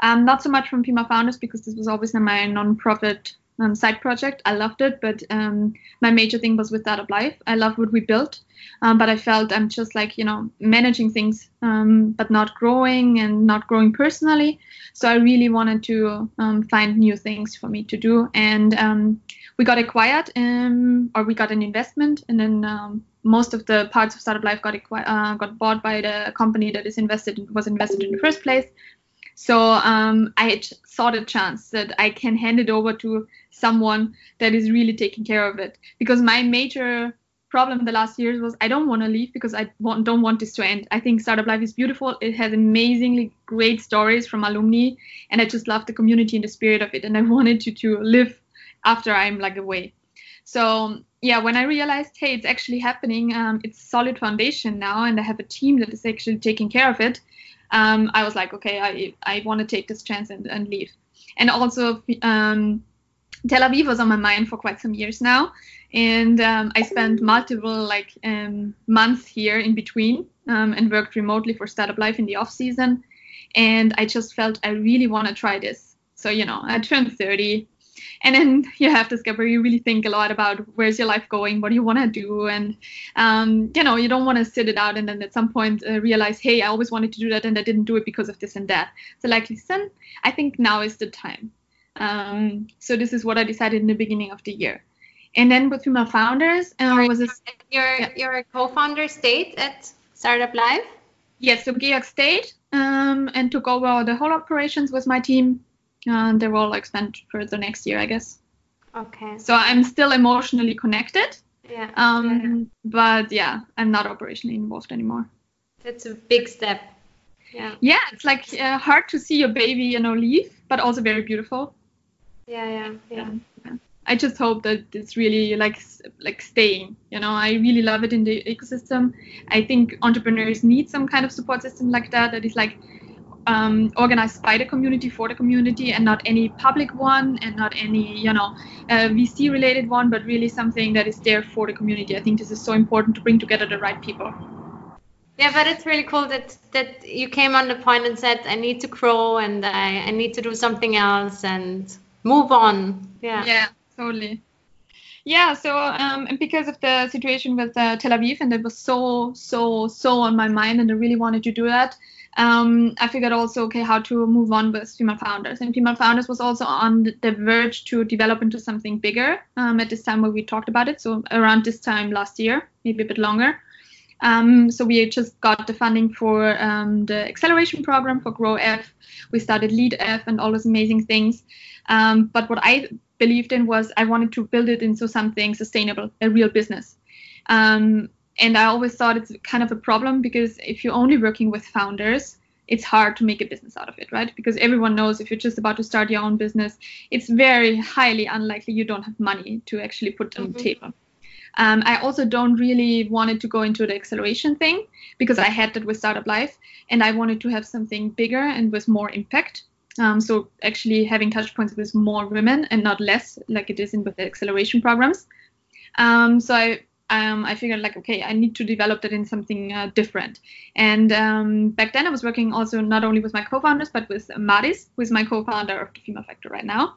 Um, not so much from Female Founders because this was always my non-profit um, side project. I loved it, but um, my major thing was with Startup Live. I loved what we built, um, but I felt I'm just like you know managing things, um, but not growing and not growing personally. So I really wanted to um, find new things for me to do, and we got acquired, or we got an investment, and then most of the parts of Startup Live got uh, got bought by the company that is invested was invested in the first place. So um, I saw the chance that I can hand it over to someone that is really taking care of it. Because my major problem the last years was I don't want to leave because I want, don't want this to end. I think Startup Live is beautiful. It has amazingly great stories from alumni, and I just love the community and the spirit of it. And I wanted to to live after I'm like away. So yeah, when I realized, hey, it's actually happening, um, it's solid foundation now, and I have a team that is actually taking care of it um, I was like, okay, I I want to take this chance and, and leave. And also, um, Tel Aviv was on my mind for quite some years now, and um, I spent multiple like um, months here in between um, and worked remotely for Startup Live in the off season. And I just felt I really want to try this. So you know, I turned 30 and then you have this gap where you really think a lot about where's your life going what do you want to do? And um, you know you don't want to sit it out and then at some point uh, realize hey i always wanted to do that and i didn't do it because of this and that. So like listen i think now is the time. Um, so this is what i decided in the beginning of the year. And then with female founders uh, was this you're yeah. you're a co-founder state at Startup Live? Yes so georg stayed um, and took over the whole operations with my team uh, they will expand further next year, I guess. Okay. So I'm still emotionally connected. Yeah. Um, yeah. But yeah, I'm not operationally involved anymore. That's a big step. Yeah. Yeah, it's like uh, hard to see your baby, you know, leave, but also very beautiful. Yeah, yeah, yeah. yeah. I just hope that it's really like like staying. You know, I really love it in the ecosystem. I think entrepreneurs need some kind of support system like that. That is like um, organized by the community for the community and not any public one and not any you know uh, vc related one but really something that is there for the community. I think this is so important to bring together the right people. Yeah but it's really cool that that you came on the point and said i need to grow and i, I need to do something else and move on. Yeah. Yeah totally. Yeah so um, and because of the situation with uh, tel aviv and it was so so so on my mind and i really wanted to do that um, I figured also, okay, how to move on with female founders. And female founders was also on the verge to develop into something bigger um, at this time where we talked about it. So around this time last year, maybe a bit longer. Um, so we just got the funding for um, the acceleration program for Grow F. We started Lead F and all those amazing things. Um, but what I believed in was I wanted to build it into something sustainable, a real business. Um, and I always thought it's kind of a problem because if you're only working with founders, it's hard to make a business out of it, right? Because everyone knows if you're just about to start your own business, it's very highly unlikely you don't have money to actually put on mm-hmm. the table. Um, I also don't really wanted to go into the acceleration thing because I had that with Startup Live, and I wanted to have something bigger and with more impact. Um, so actually having touch points with more women and not less, like it is in with the acceleration programs. Um, so I um, I figured like, okay, I need to develop that in something uh, different. And um, back then I was working also not only with my co-founders, but with Maris, who is my co-founder of the Female Factor right now.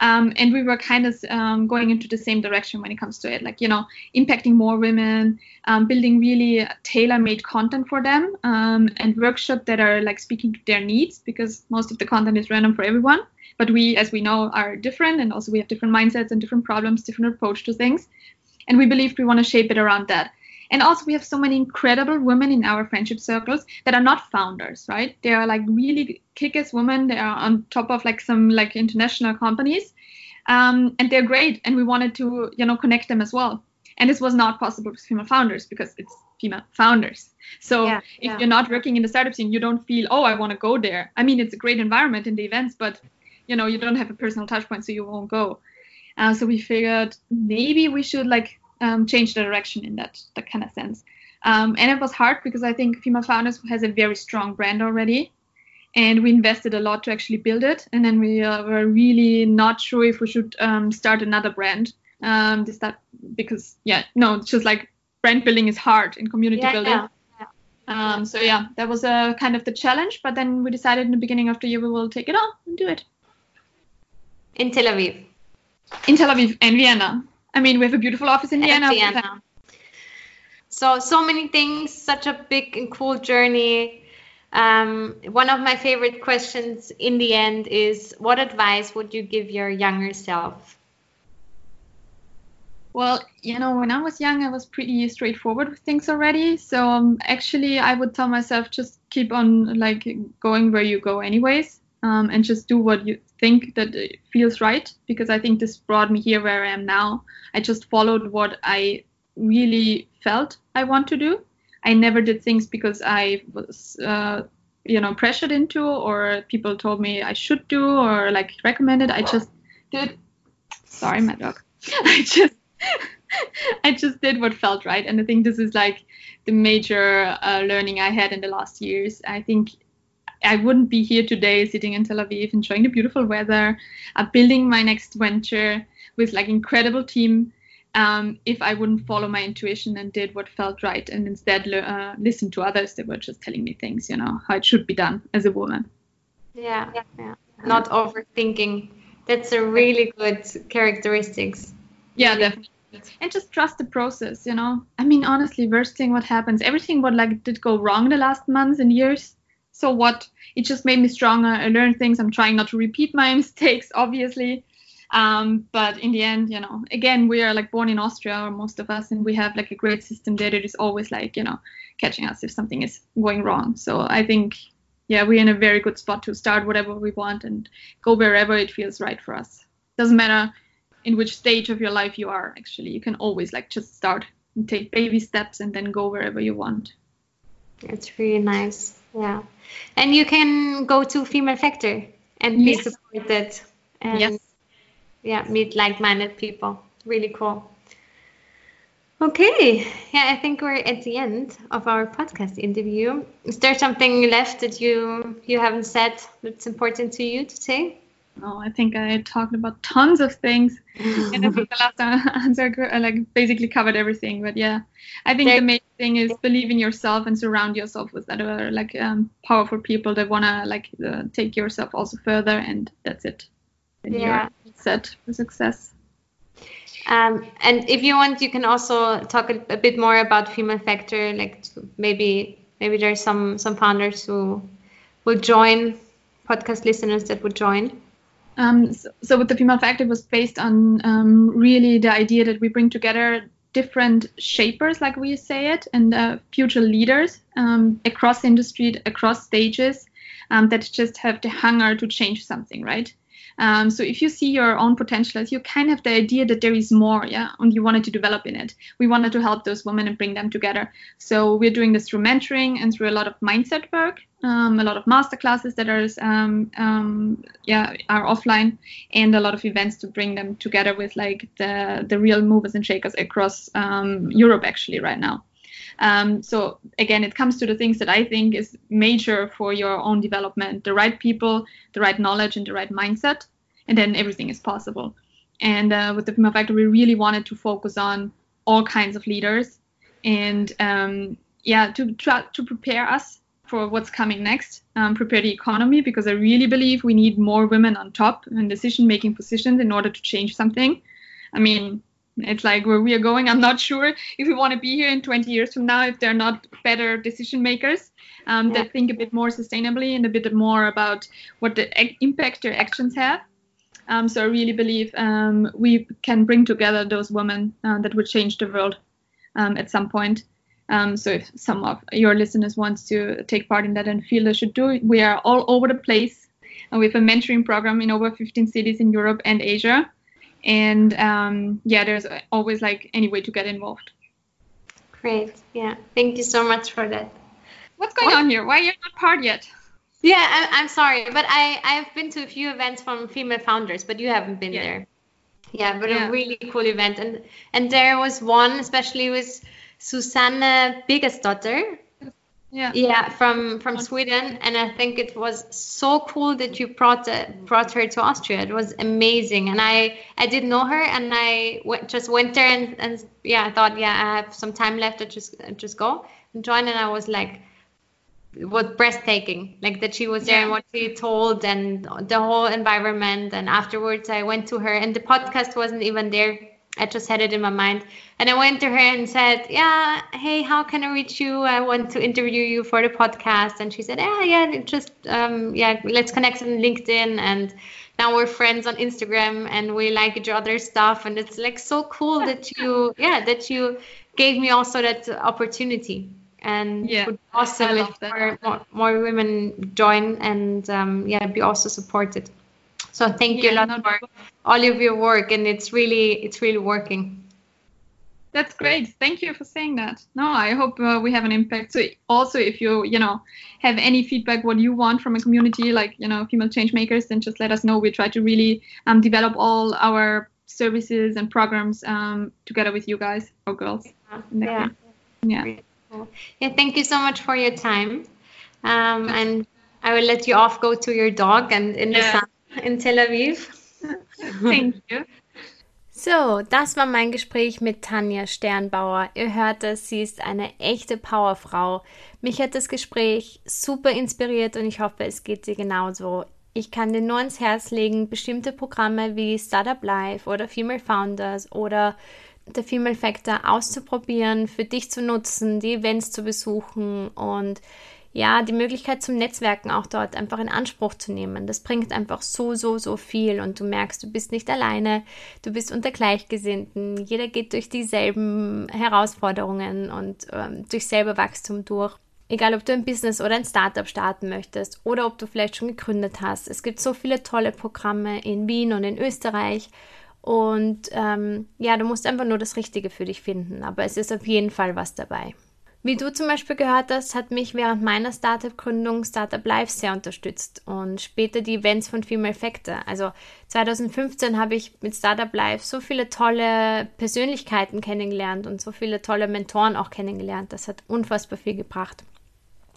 Um, and we were kind of um, going into the same direction when it comes to it, like you know, impacting more women, um, building really tailor-made content for them, um, and workshops that are like speaking to their needs, because most of the content is random for everyone. But we, as we know, are different, and also we have different mindsets and different problems, different approach to things, and we believed we want to shape it around that. And also, we have so many incredible women in our friendship circles that are not founders, right? They are like really kick-ass women. They are on top of like some like international companies, um, and they're great. And we wanted to, you know, connect them as well. And this was not possible with female founders because it's female founders. So yeah, if yeah. you're not working in the startup scene, you don't feel, oh, I want to go there. I mean, it's a great environment in the events, but you know, you don't have a personal touch point, so you won't go. Uh, so we figured maybe we should like um, change the direction in that that kind of sense. Um, and it was hard because I think Female Founders has a very strong brand already, and we invested a lot to actually build it. And then we uh, were really not sure if we should um, start another brand. Um, this that because yeah, no, it's just like brand building is hard in community yeah, building. Yeah. Um, so yeah, that was a uh, kind of the challenge. But then we decided in the beginning of the year we will take it on and do it. In Tel Aviv. In Tel Aviv and Vienna. I mean, we have a beautiful office in Vienna. Vienna. So, so many things, such a big and cool journey. Um, one of my favorite questions in the end is what advice would you give your younger self? Well, you know, when I was young, I was pretty straightforward with things already. So um, actually, I would tell myself just keep on like going where you go, anyways, um, and just do what you think that feels right because I think this brought me here where I am now. I just followed what I really felt I want to do. I never did things because I was, uh, you know, pressured into or people told me I should do or like recommended. I just did. Sorry, my dog. I just. I just did what felt right, and I think this is like the major uh, learning I had in the last years. I think I wouldn't be here today sitting in Tel Aviv enjoying the beautiful weather, uh, building my next venture with like incredible team um, if I wouldn't follow my intuition and did what felt right and instead uh, listen to others that were just telling me things, you know, how it should be done as a woman. Yeah, yeah. Not overthinking. That's a really good characteristics. Yeah, definitely. And just trust the process, you know. I mean, honestly, worst thing what happens, everything what like did go wrong the last months and years, so what it just made me stronger. I learned things. I'm trying not to repeat my mistakes obviously. Um, but in the end you know again we are like born in austria or most of us and we have like a great system there that is always like you know catching us if something is going wrong. So i think yeah we're in a very good spot to start whatever we want and go wherever it feels right for us. Doesn't matter in which stage of your life you are actually. You can always like just start and take baby steps and then go wherever you want. It's really nice yeah and you can go to Female Factor and be yes. supported and yes. yeah, meet like-minded people. Really cool. Okay, yeah, I think we're at the end of our podcast interview. Is there something left that you you haven't said that's important to you to say? Oh, I think I talked about tons of things, and I think the last answer uh, like basically covered everything. But yeah, I think the main thing is believe in yourself and surround yourself with other like um, powerful people that wanna like uh, take yourself also further, and that's it. And yeah. you're set for success. Um, and if you want, you can also talk a, a bit more about Female Factor. Like maybe maybe there's some some founders who will join, podcast listeners that would join. Um, so, so, with the female factor, it was based on um, really the idea that we bring together different shapers, like we say it, and uh, future leaders um, across industry, across stages, um, that just have the hunger to change something, right? Um, so if you see your own potential you kind of have the idea that there is more, yeah, and you wanted to develop in it, we wanted to help those women and bring them together. So we're doing this through mentoring and through a lot of mindset work, um, a lot of master classes that are, um, um, yeah, are offline, and a lot of events to bring them together with like the the real movers and shakers across um, Europe actually right now. Um, so again, it comes to the things that I think is major for your own development: the right people, the right knowledge, and the right mindset, and then everything is possible. And uh, with the Female Factor, we really wanted to focus on all kinds of leaders, and um, yeah, to try to prepare us for what's coming next, um, prepare the economy because I really believe we need more women on top in decision-making positions in order to change something. I mean, it's like where we are going. I'm not sure if we want to be here in 20 years from now if they're not better decision makers um, yeah. that think a bit more sustainably and a bit more about what the impact their actions have. Um, so I really believe um, we can bring together those women uh, that would change the world um, at some point. Um, so if some of your listeners wants to take part in that and feel they should do it, we are all over the place. And we have a mentoring program in over 15 cities in Europe and Asia. And um, yeah, there's always like any way to get involved. Great. Yeah. Thank you so much for that. What's going what? on here? Why are you not part yet? Yeah, I, am sorry, but I I've been to a few events from female founders, but you haven't been yeah. there. Yeah, but yeah. a really cool event, and and there was one, especially with Susanne Birgersdotter. Yeah. Yeah, from from Sweden, and I think it was so cool that you brought uh, brought her to Austria. It was amazing, and I I didn't know her, and I went, just went there, and, and yeah, I thought yeah, I have some time left. I just I just go and join, and I was like was breathtaking like that she was there yeah. and what she told and the whole environment and afterwards i went to her and the podcast wasn't even there i just had it in my mind. And i went to her and said yeah hey how can i reach you? I want to interview you for the podcast. And she said yeah yeah just um, yeah let's connect on linkedin. And now we're friends on instagram and we like each other's stuff. And it's like so cool that you yeah that you gave me also that opportunity. And yeah, would awesome if more, more, more, women join and um, yeah be also supported so thank you a lot for all of your work and it's really it's really working. That's great. Thank you for saying that. No i hope uh, we have an impact. So also if you you know have any feedback what you want from a community like you know female change makers then just let us know. We try to really um, develop all our services and programs um, together with you guys or girls. Yeah. Yeah, yeah. Yeah, thank you so much for your time. Um, and I will let you off go to your dog and in yeah. the sun in Tel Aviv. thank you. So, das war mein Gespräch mit Tanja Sternbauer. Ihr hört es, sie ist eine echte Powerfrau. Mich hat das Gespräch super inspiriert und ich hoffe, es geht dir genauso. Ich kann dir nur ins Herz legen, bestimmte Programme wie Startup Life oder Female Founders oder der Female Factor auszuprobieren, für dich zu nutzen, die Events zu besuchen und ja, die Möglichkeit zum Netzwerken auch dort einfach in Anspruch zu nehmen. Das bringt einfach so, so, so viel und du merkst, du bist nicht alleine, du bist unter Gleichgesinnten, jeder geht durch dieselben Herausforderungen und ähm, durch selber Wachstum durch. Egal, ob du ein Business oder ein Startup starten möchtest oder ob du vielleicht schon gegründet hast. Es gibt so viele tolle Programme in Wien und in Österreich und ähm, ja, du musst einfach nur das Richtige für dich finden. Aber es ist auf jeden Fall was dabei. Wie du zum Beispiel gehört hast, hat mich während meiner Startup-Gründung Startup Live sehr unterstützt und später die Events von Female Factor. Also 2015 habe ich mit Startup Live so viele tolle Persönlichkeiten kennengelernt und so viele tolle Mentoren auch kennengelernt. Das hat unfassbar viel gebracht.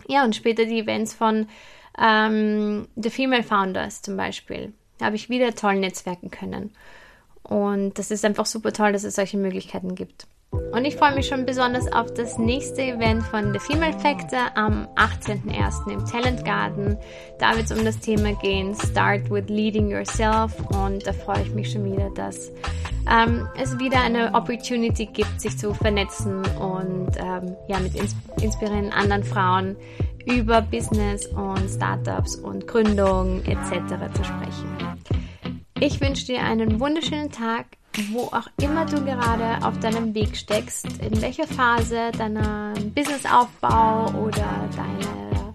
Ja, und später die Events von ähm, The Female Founders zum Beispiel. Da habe ich wieder toll netzwerken können. Und das ist einfach super toll, dass es solche Möglichkeiten gibt. Und ich freue mich schon besonders auf das nächste Event von The Female Factor am 18.01. im Talent Garden. Da wird es um das Thema gehen, Start with Leading Yourself. Und da freue ich mich schon wieder, dass ähm, es wieder eine Opportunity gibt, sich zu vernetzen und ähm, ja, mit ins inspirierenden anderen Frauen über Business und Startups und Gründung etc. zu sprechen. Ich wünsche dir einen wunderschönen Tag, wo auch immer du gerade auf deinem Weg steckst, in welcher Phase deiner Businessaufbau oder deiner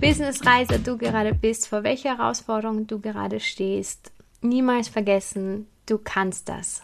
Businessreise du gerade bist, vor welcher Herausforderung du gerade stehst. Niemals vergessen, du kannst das.